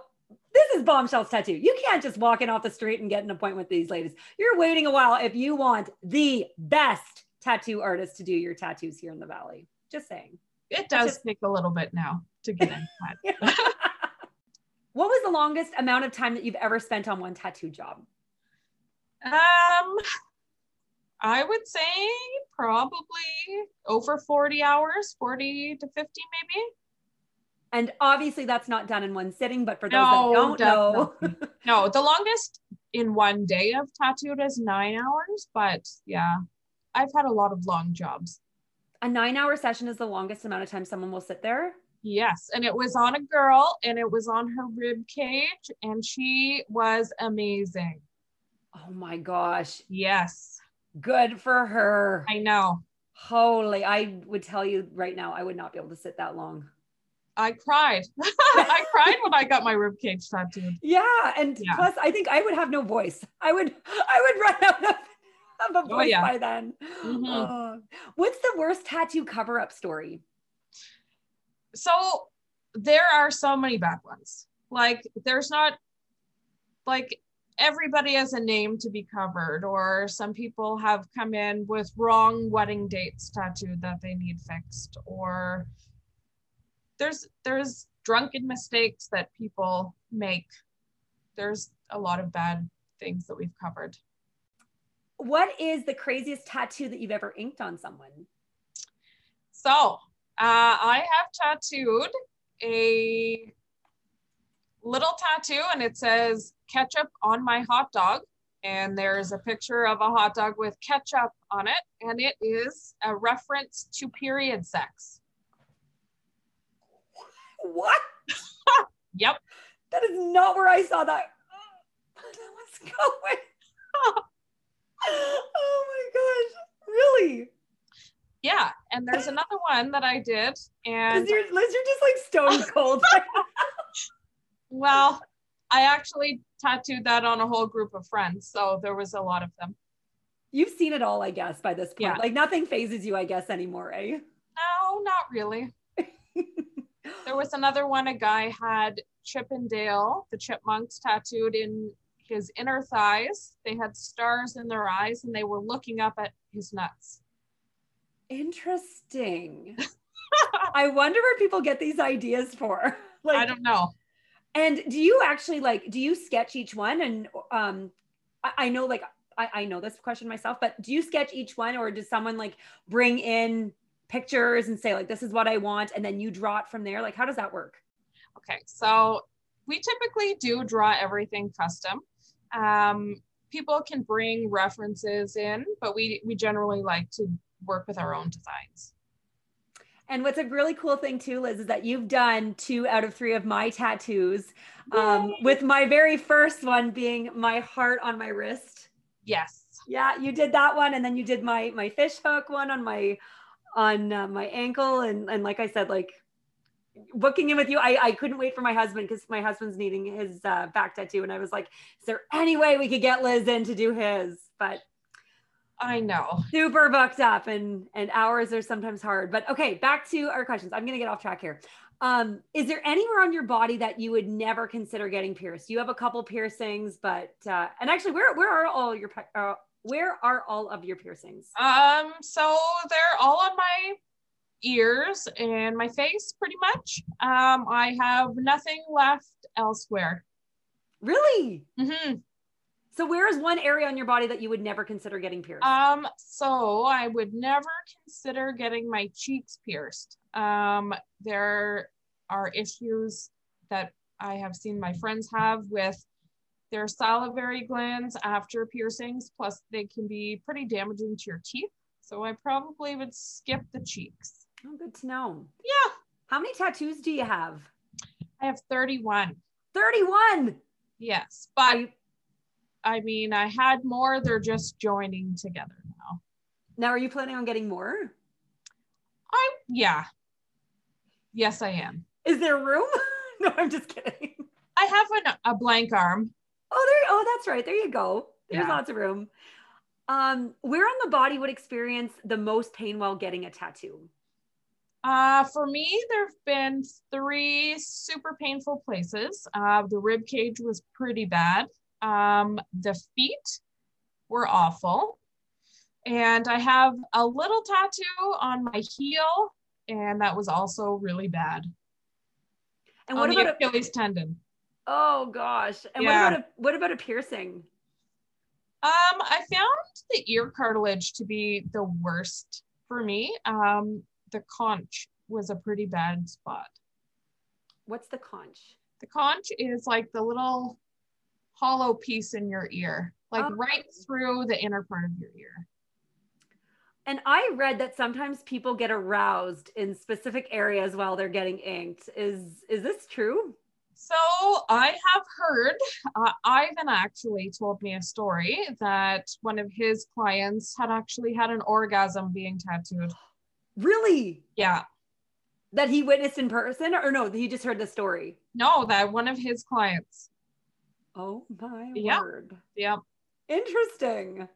Speaker 1: this is Bombshell's tattoo. You can't just walk in off the street and get an appointment with these ladies. You're waiting a while if you want the best tattoo artist to do your tattoos here in the Valley. Just saying.
Speaker 2: It does
Speaker 1: just-
Speaker 2: take a little bit now to get in. but-
Speaker 1: what was the longest amount of time that you've ever spent on one tattoo job?
Speaker 2: Um, I would say probably over 40 hours, 40 to 50 maybe.
Speaker 1: And obviously that's not done in one sitting, but for those
Speaker 2: No,
Speaker 1: that don't know,
Speaker 2: No, the longest in one day of tattooed is nine hours, but yeah, I've had a lot of long jobs.
Speaker 1: a nine hour session is the longest amount of time someone will sit there.
Speaker 2: Yes, and it was on a girl and it was on her rib cage and she was amazing.
Speaker 1: Oh my gosh.
Speaker 2: Yes,
Speaker 1: Good for her.
Speaker 2: I know.
Speaker 1: Holy, I would tell you right now, I would not be able to sit that long.
Speaker 2: I cried. I cried when I got my rib cage tattooed.
Speaker 1: Yeah. And
Speaker 2: Yeah.
Speaker 1: plus, I think I would have no voice. I would, I would run out of, of a
Speaker 2: Oh,
Speaker 1: voice
Speaker 2: yeah.
Speaker 1: by then.
Speaker 2: Mhm.
Speaker 1: Oh. What's the worst tattoo cover up story?
Speaker 2: So there are so many bad ones. Like there's not like everybody has a name to be covered, or some people have come in with wrong wedding dates tattooed that they need fixed, or there's there's drunken mistakes that people make. There's a lot of bad things that we've covered.
Speaker 1: What is the craziest tattoo that you've ever inked on someone?
Speaker 2: So uh, I have tattooed a little tattoo and it says ketchup on my hot dog. And there's a picture of a hot dog with ketchup on it. And it is a reference to period sex.
Speaker 1: What?
Speaker 2: Yep.
Speaker 1: That is not where I saw that. What's going? oh my gosh! Really?
Speaker 2: Yeah. And there's another one that I did. And
Speaker 1: Liz, you're, Liz, you're just like stone cold.
Speaker 2: well, I actually tattooed that on a whole group of friends. So there was a lot of them.
Speaker 1: You've seen it all, I guess, by this point.
Speaker 2: Yeah.
Speaker 1: Like nothing phases you, I guess, anymore, eh?
Speaker 2: No, not really. There was another one, a guy had Chip 'n Dale, the chipmunks tattooed in his inner thighs. They had stars in their eyes and they were looking up at his nuts.
Speaker 1: Interesting. I wonder where people get these ideas for. Like,
Speaker 2: I don't know.
Speaker 1: And do you actually like do you sketch each one? And um I, I know like I, I know this question myself, but do you sketch each one or does someone like bring in pictures and say like this is what I want and then you draw it from there? Like how does that work?
Speaker 2: Okay, so we typically do draw everything custom. Um, people can bring references in, but we, we generally like to work with our own designs.
Speaker 1: And what's a really cool thing too, Liz, is that you've done two out of three of my tattoos. Um, with my very first one being my heart on my wrist.
Speaker 2: Yes.
Speaker 1: Yeah, you did that one, and then you did my my fish hook one on my on uh, my ankle, and and like I said, like booking in with you, I I couldn't wait for my husband because my husband's needing his uh, back tattoo, and I was like, is there any way we could get Liz in to do his? But
Speaker 2: I know.
Speaker 1: super booked up, and and hours are sometimes hard. But okay, back to our questions. I'm gonna get off track here. Um, is there anywhere on your body that you would never consider getting pierced? You have a couple piercings, but uh, and actually, where where are all your uh, where are all of your piercings?
Speaker 2: Um, so they're all on my ears and my face pretty much. Um, I have nothing left elsewhere.
Speaker 1: Really?
Speaker 2: hmm
Speaker 1: So where is one area on your body that you would never consider getting pierced?
Speaker 2: Um, so I would never consider getting my cheeks pierced. Um, there are issues that I have seen my friends have with their salivary glands after piercings, plus they can be pretty damaging to your teeth. So I probably would skip the cheeks.
Speaker 1: Oh, good to know.
Speaker 2: Yeah,
Speaker 1: How many tattoos do you have?
Speaker 2: I have 31.
Speaker 1: 31.
Speaker 2: Yes, but
Speaker 1: you-
Speaker 2: I mean, I had more, they're just joining together now.
Speaker 1: now, are you planning on getting more?
Speaker 2: I, yeah. Yes, I am.
Speaker 1: Is there room? no, I'm just kidding.
Speaker 2: I have an, a blank arm.
Speaker 1: Oh, there. Oh, that's right. There you go. There's
Speaker 2: Yeah.
Speaker 1: lots of room. Um, where on the body would experience the most pain while getting a tattoo?
Speaker 2: Uh, for me, there have been three super painful places. Uh, the rib cage was pretty bad. Um, the feet were awful. And I have a little tattoo on my heel, and that was also really bad.
Speaker 1: And what
Speaker 2: the
Speaker 1: about a,
Speaker 2: Achilles tendon.
Speaker 1: oh gosh? And
Speaker 2: Yeah.
Speaker 1: what about a what about a piercing?
Speaker 2: Um, I found the ear cartilage to be the worst for me. Um, the conch was a pretty bad spot.
Speaker 1: What's the conch?
Speaker 2: The conch is like the little hollow piece in your ear, like
Speaker 1: Oh.
Speaker 2: right through the inner part of your ear.
Speaker 1: And I read that sometimes people get aroused in specific areas while they're getting inked. Is is this true?
Speaker 2: So I have heard, uh, Ivan actually told me a story that one of his clients had actually had an orgasm being tattooed.
Speaker 1: Really?
Speaker 2: Yeah,
Speaker 1: That he witnessed in person or no, he just heard the story.
Speaker 2: no, that one of his clients.
Speaker 1: Oh my
Speaker 2: Yeah.
Speaker 1: word.
Speaker 2: Yeah,
Speaker 1: Interesting.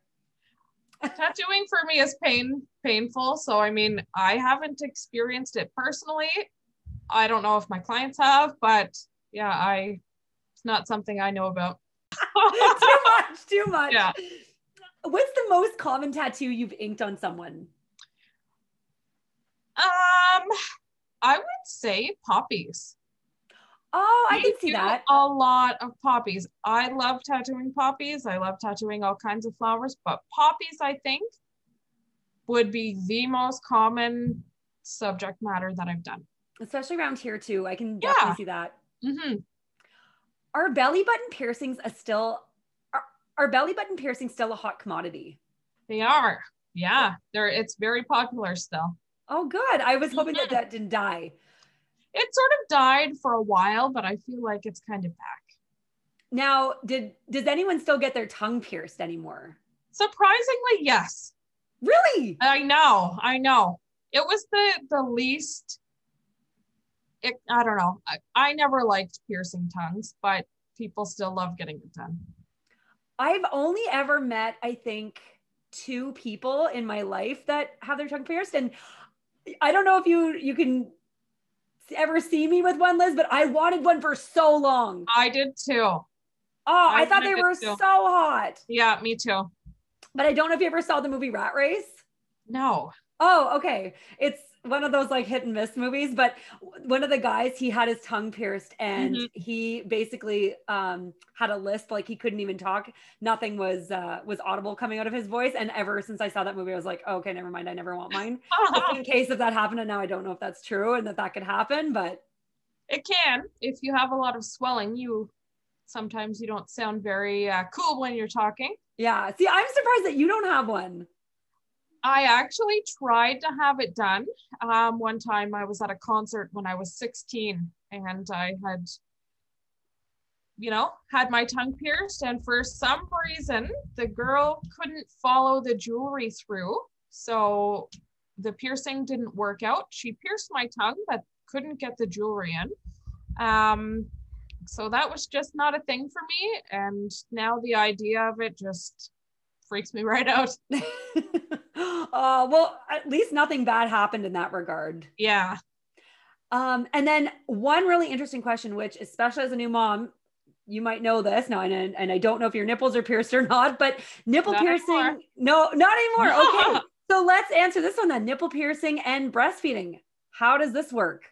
Speaker 2: tattooing for me is pain painful. So I mean, I haven't experienced it personally. I don't know if my clients have, but yeah, I it's not something I know about.
Speaker 1: too much, too much.
Speaker 2: Yeah.
Speaker 1: What's the most common tattoo you've inked on someone?
Speaker 2: Um, I would say poppies.
Speaker 1: Oh, I can see that.
Speaker 2: A lot of poppies. I love tattooing poppies. I love tattooing all kinds of flowers, but poppies, I think, would be the most common subject matter that I've done.
Speaker 1: Especially around here too. I can definitely
Speaker 2: Yeah.
Speaker 1: see that.
Speaker 2: hmm
Speaker 1: Are belly button piercings a still are, are belly button piercings still a hot commodity?
Speaker 2: They are. Yeah, they're. It's very popular still.
Speaker 1: Oh, good. I was hoping that
Speaker 2: Mhm.
Speaker 1: that didn't die.
Speaker 2: It sort of died for a while, but I feel like it's kind of back.
Speaker 1: Now, did does anyone still get their tongue pierced anymore?
Speaker 2: Surprisingly, yes.
Speaker 1: Really?
Speaker 2: I know, I know. It was the the least. It, I don't know. I, I never liked piercing tongues, but people still love getting it done.
Speaker 1: I've only ever met, I think, two people in my life that have their tongue pierced, and I don't know if you you can ever see me with one, Liz, but I wanted one for so long.
Speaker 2: I did too.
Speaker 1: Oh, I,
Speaker 2: I
Speaker 1: thought they were
Speaker 2: too.
Speaker 1: so hot.
Speaker 2: Yeah, me too.
Speaker 1: But I don't know if you ever saw the movie Rat Race.
Speaker 2: No.
Speaker 1: Oh, okay. It's one of those like hit and miss movies, but one of the guys, he had his tongue pierced and
Speaker 2: Mhm.
Speaker 1: he basically um had a lisp, like he couldn't even talk. Nothing was uh was audible coming out of his voice. And ever since I saw that movie, I was like, okay, never mind. I never want mine. Just in case if that happened, and now I don't know if that's true and that that could happen, but
Speaker 2: it can. If you have a lot of swelling, you sometimes you don't sound very uh, cool when you're talking.
Speaker 1: yeah. See, I'm surprised that you don't have one.
Speaker 2: I actually tried to have it done. Um, one time I was at a concert when I was 16 and I had, you know, had my tongue pierced. And for some reason, the girl couldn't follow the jewelry through. So the piercing didn't work out. She pierced my tongue, but couldn't get the jewelry in. Um, so that was just not a thing for me. And now the idea of it just freaks me right out.
Speaker 1: uh, well, at least nothing bad happened in that regard.
Speaker 2: Yeah.
Speaker 1: Um, and then one really interesting question, which especially as a new mom, you might know this now, and, and I don't know if your nipples are pierced or not, but nipple
Speaker 2: Not
Speaker 1: piercing,
Speaker 2: anymore.
Speaker 1: no, not anymore. Okay. so let's answer this one then nipple piercing and breastfeeding. How does this work?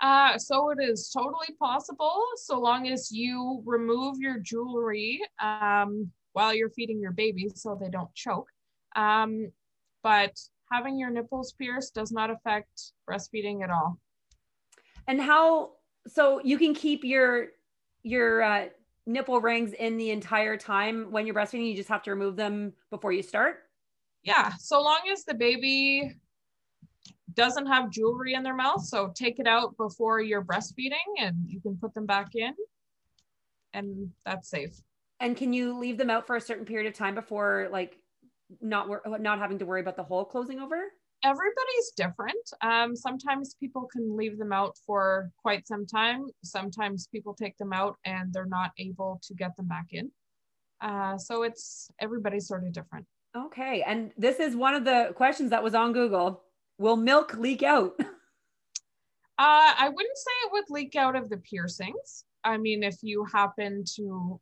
Speaker 2: Uh, so it is totally possible so long as you remove your jewelry um, while you're feeding your baby so they don't choke. Um, but having your nipples pierced does not affect breastfeeding at all.
Speaker 1: And how, so you can keep your, your, uh, nipple rings in the entire time when you're breastfeeding, you just have to remove them before you start.
Speaker 2: Yeah, so long as the baby doesn't have jewelry in their mouth, so take it out before you're breastfeeding and you can put them back in and that's safe.
Speaker 1: And can you leave them out for a certain period of time before like not wor- not having to worry about the hole closing over?
Speaker 2: everybody's different. Um, sometimes people can leave them out for quite some time. Sometimes people take them out and they're not able to get them back in. Uh, so it's everybody's sort of different.
Speaker 1: Okay. And this is one of the questions that was on Google. Will milk leak out?
Speaker 2: Uh, I wouldn't say it would leak out of the piercings. I mean, if you happen to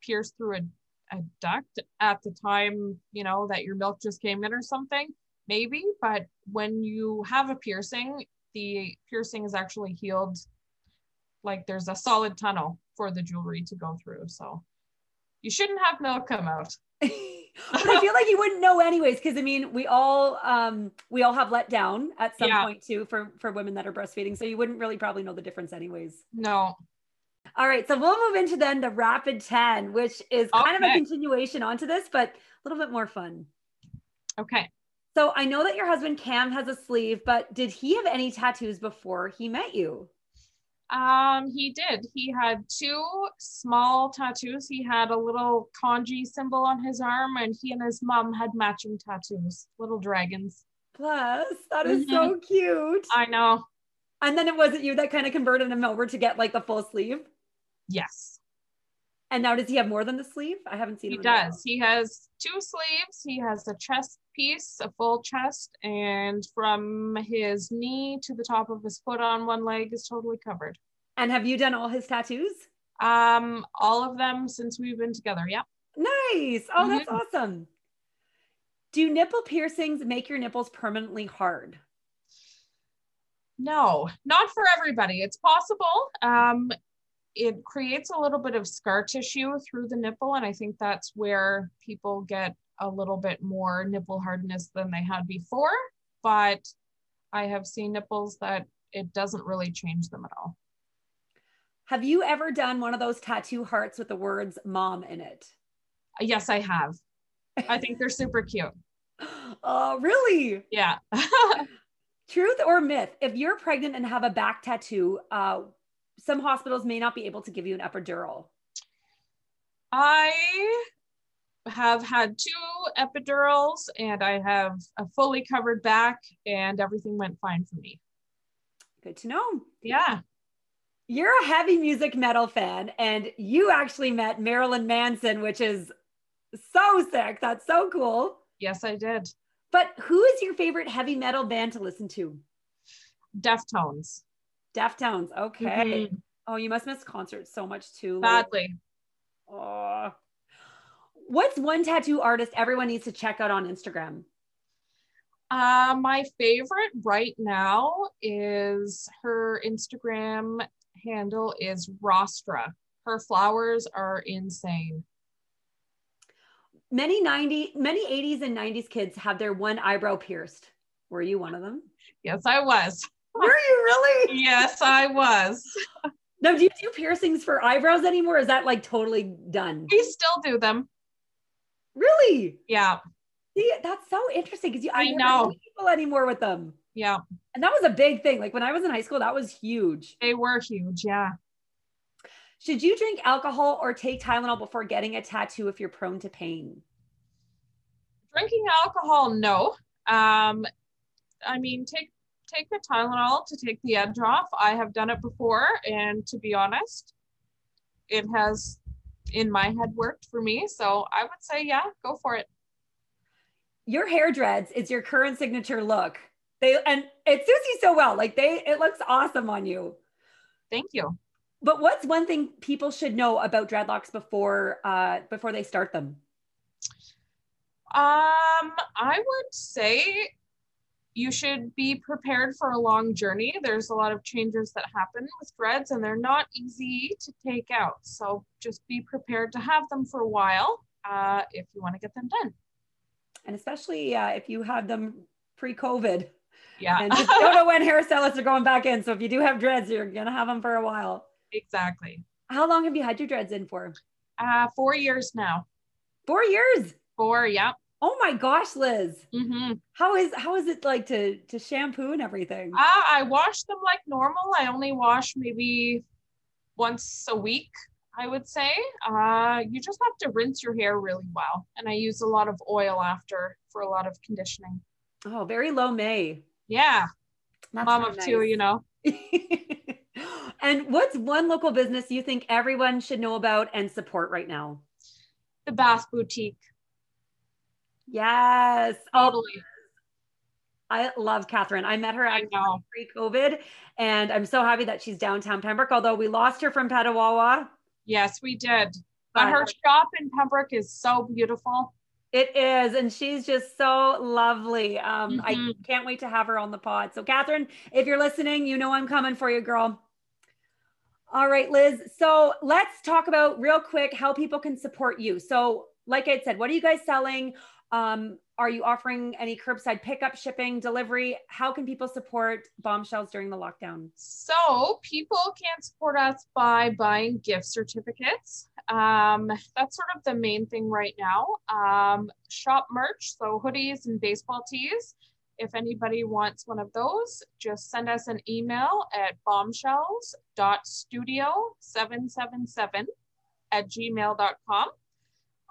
Speaker 2: pierce through a, a duct at the time, you know, that your milk just came in or something, maybe. But when you have a piercing, the piercing is actually healed. Like there's a solid tunnel for the jewelry to go through. So you shouldn't have milk come out.
Speaker 1: but I feel like you wouldn't know anyways, because I mean, we all um we all have let down at some
Speaker 2: Yeah.
Speaker 1: point too for for women that are breastfeeding. So you wouldn't really probably know the difference anyways.
Speaker 2: No.
Speaker 1: All right, so we'll move into then the rapid 10, which is kind of a
Speaker 2: Okay.
Speaker 1: continuation onto this, but a little bit more fun.
Speaker 2: Okay.
Speaker 1: So I know that your husband Cam has a sleeve, but did he have any tattoos before he met you?
Speaker 2: Um, he did. He had two small tattoos. He had a little kanji symbol on his arm, and he and his mom had matching tattoos, little dragons.
Speaker 1: Plus, that is so cute.
Speaker 2: I know.
Speaker 1: And then it wasn't you that kind of converted him over to get like the full sleeve.
Speaker 2: Yes,
Speaker 1: And now does he have more than the sleeve? I haven't seen
Speaker 2: he
Speaker 1: him in a while.
Speaker 2: does. He has two sleeves. He has a chest piece, a full chest, and from his knee to the top of his foot on one leg is totally covered.
Speaker 1: And have you done all his tattoos?
Speaker 2: Um, all of them since we've been together. Yeah.
Speaker 1: Nice. Oh, that's
Speaker 2: Mhm.
Speaker 1: awesome. Do nipple piercings make your nipples permanently hard?
Speaker 2: No, not for everybody. It's possible. Um, it creates a little bit of scar tissue through the nipple, and I think that's where people get a little bit more nipple hardness than they had before. But I have seen nipples that it doesn't really change them at all.
Speaker 1: Have you ever done one of those tattoo hearts with the words mom in it?
Speaker 2: Yes, I have. I think they're super cute.
Speaker 1: Oh, really?
Speaker 2: Yeah.
Speaker 1: Truth or myth? If you're pregnant and have a back tattoo, uh, some hospitals may not be able to give you an epidural.
Speaker 2: I have had two epidurals and I have a fully covered back, and everything went fine for me.
Speaker 1: Good to know.
Speaker 2: Yeah.
Speaker 1: You're a heavy music metal fan, and you actually met Marilyn Manson, which is so sick. That's so cool.
Speaker 2: Yes, I did.
Speaker 1: But who is your favorite heavy metal band to listen to?
Speaker 2: Deftones.
Speaker 1: Deftones. Okay.
Speaker 2: Mhm.
Speaker 1: Oh, you must miss concerts so much too.
Speaker 2: Badly.
Speaker 1: Oh. What's one tattoo artist everyone needs to check out on Instagram?
Speaker 2: Uh, my favorite right now is her Instagram handle is Rostra. Her flowers are insane.
Speaker 1: Many 90, many 80s and 90s kids have their one eyebrow pierced. Were you one of them?
Speaker 2: Yes, I was.
Speaker 1: Were you really?
Speaker 2: Yes, I was.
Speaker 1: No, do you do piercings for eyebrows anymore? Is that like totally done?
Speaker 2: We still do them.
Speaker 1: Really?
Speaker 2: Yeah,
Speaker 1: See, that's so interesting because I
Speaker 2: I know.
Speaker 1: people anymore with them.
Speaker 2: yeah.
Speaker 1: And that was a big thing. Like when I was in high school, that was huge.
Speaker 2: They were huge. Yeah.
Speaker 1: Should you drink alcohol or take Tylenol before getting a tattoo if you're prone to pain?
Speaker 2: Drinking alcohol, no. Um, I mean, take take the Tylenol to take the edge off. I have done it before, and to be honest, it has in my head worked for me. So I would say, yeah, go for it.
Speaker 1: Your hair dreads is your current signature look. They and it suits you so well. Like they, it looks awesome on you.
Speaker 2: Thank you.
Speaker 1: But what's one thing people should know about dreadlocks before uh before they start them?
Speaker 2: Um, I would say you should be prepared for a long journey. There's a lot of changes that happen with dreads, and they're not easy to take out. So just be prepared to have them for a while uh, if you want to get them done.
Speaker 1: And especially uh, if you had them pre-COVID.
Speaker 2: Yeah,
Speaker 1: And just don't know when hairstylists are going back in. So if you do have dreads, you're gonna have them for a while.
Speaker 2: exactly.
Speaker 1: How long have you had your dreads in for?
Speaker 2: Uh, four years now.
Speaker 1: Four years.
Speaker 2: Four, yeah.
Speaker 1: Oh my gosh, Liz.
Speaker 2: hmm
Speaker 1: How is how is it like to to shampoo and everything?
Speaker 2: Uh, I wash them like normal. I only wash maybe once a week, I would say. Uh, you just have to rinse your hair really well. And I use a lot of oil after for a lot of conditioning.
Speaker 1: Oh, very low May.
Speaker 2: Yeah,
Speaker 1: That's
Speaker 2: mom of two, you know.
Speaker 1: and what's one local business you think everyone should know about and support right now?
Speaker 2: The Bath Boutique.
Speaker 1: Yes. Oh,
Speaker 2: Totally.
Speaker 1: I love Catherine. I met her
Speaker 2: I know.
Speaker 1: pre-COVID, and I'm so happy that she's downtown Pembroke. Although we lost her from Petawawa,
Speaker 2: Yes, we did. But her shop in Pembroke is so beautiful.
Speaker 1: it is, and she's just so lovely. Um, I
Speaker 2: Mhm.
Speaker 1: can't wait to have her on the pod. So, Catherine, if you're listening, you know I'm coming for you, girl. All right, Liz. So let's talk about real quick how people can support you. So like I said, what are you guys selling? Um, are you offering any curbside pickup, shipping, delivery? How can people support bombshells during the lockdown?
Speaker 2: So, people can support us by buying gift certificates. Um, that's sort of the main thing right now. Um, shop merch, so hoodies and baseball tees. If anybody wants one of those, just send us an email at bombshells.studio777 at gmail.com.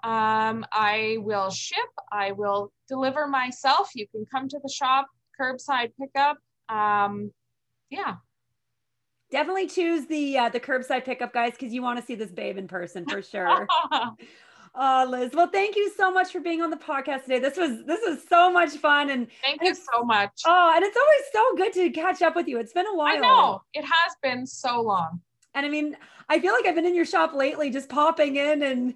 Speaker 2: Um, I will ship, I will deliver myself. You can come to the shop, curbside pickup. Um, yeah.
Speaker 1: Definitely choose the uh, the curbside pickup, guys, because you want to see this babe in person for sure. Oh, Liz. Well, thank you so much for being on the podcast today. This was this was so much fun, and
Speaker 2: thank you so much.
Speaker 1: Oh, and it's always so good to catch up with you. It's been a while.
Speaker 2: I know it has been so long.
Speaker 1: And I mean, I feel like I've been in your shop lately, just popping in and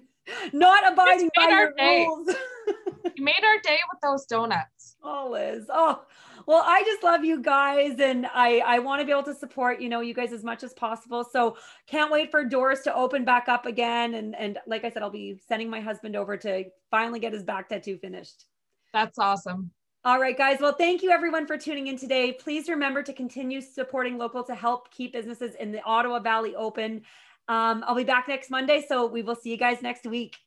Speaker 1: not abiding by your day. rules.
Speaker 2: you made our day with those donuts.
Speaker 1: Oh, Liz. Oh, well, I just love you guys, and I I want to be able to support you know you guys as much as possible. So can't wait for doors to open back up again. And and like I said, I'll be sending my husband over to finally get his back tattoo finished.
Speaker 2: That's awesome.
Speaker 1: All right, guys. Well, thank you everyone for tuning in today. Please remember to continue supporting local to help keep businesses in the Ottawa Valley open. Um, I'll be back next Monday, so we will see you guys next week.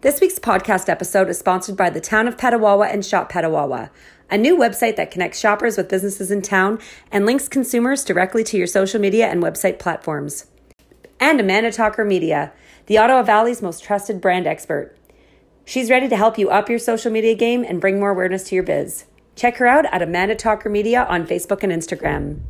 Speaker 1: This week's podcast episode is sponsored by the town of Petawawa and Shop Petawawa, a new website that connects shoppers with businesses in town and links consumers directly to your social media and website platforms. And Amanda Talker Media, the Ottawa Valley's most trusted brand expert. She's ready to help you up your social media game and bring more awareness to your biz. Check her out at Amanda Talker Media on Facebook and Instagram.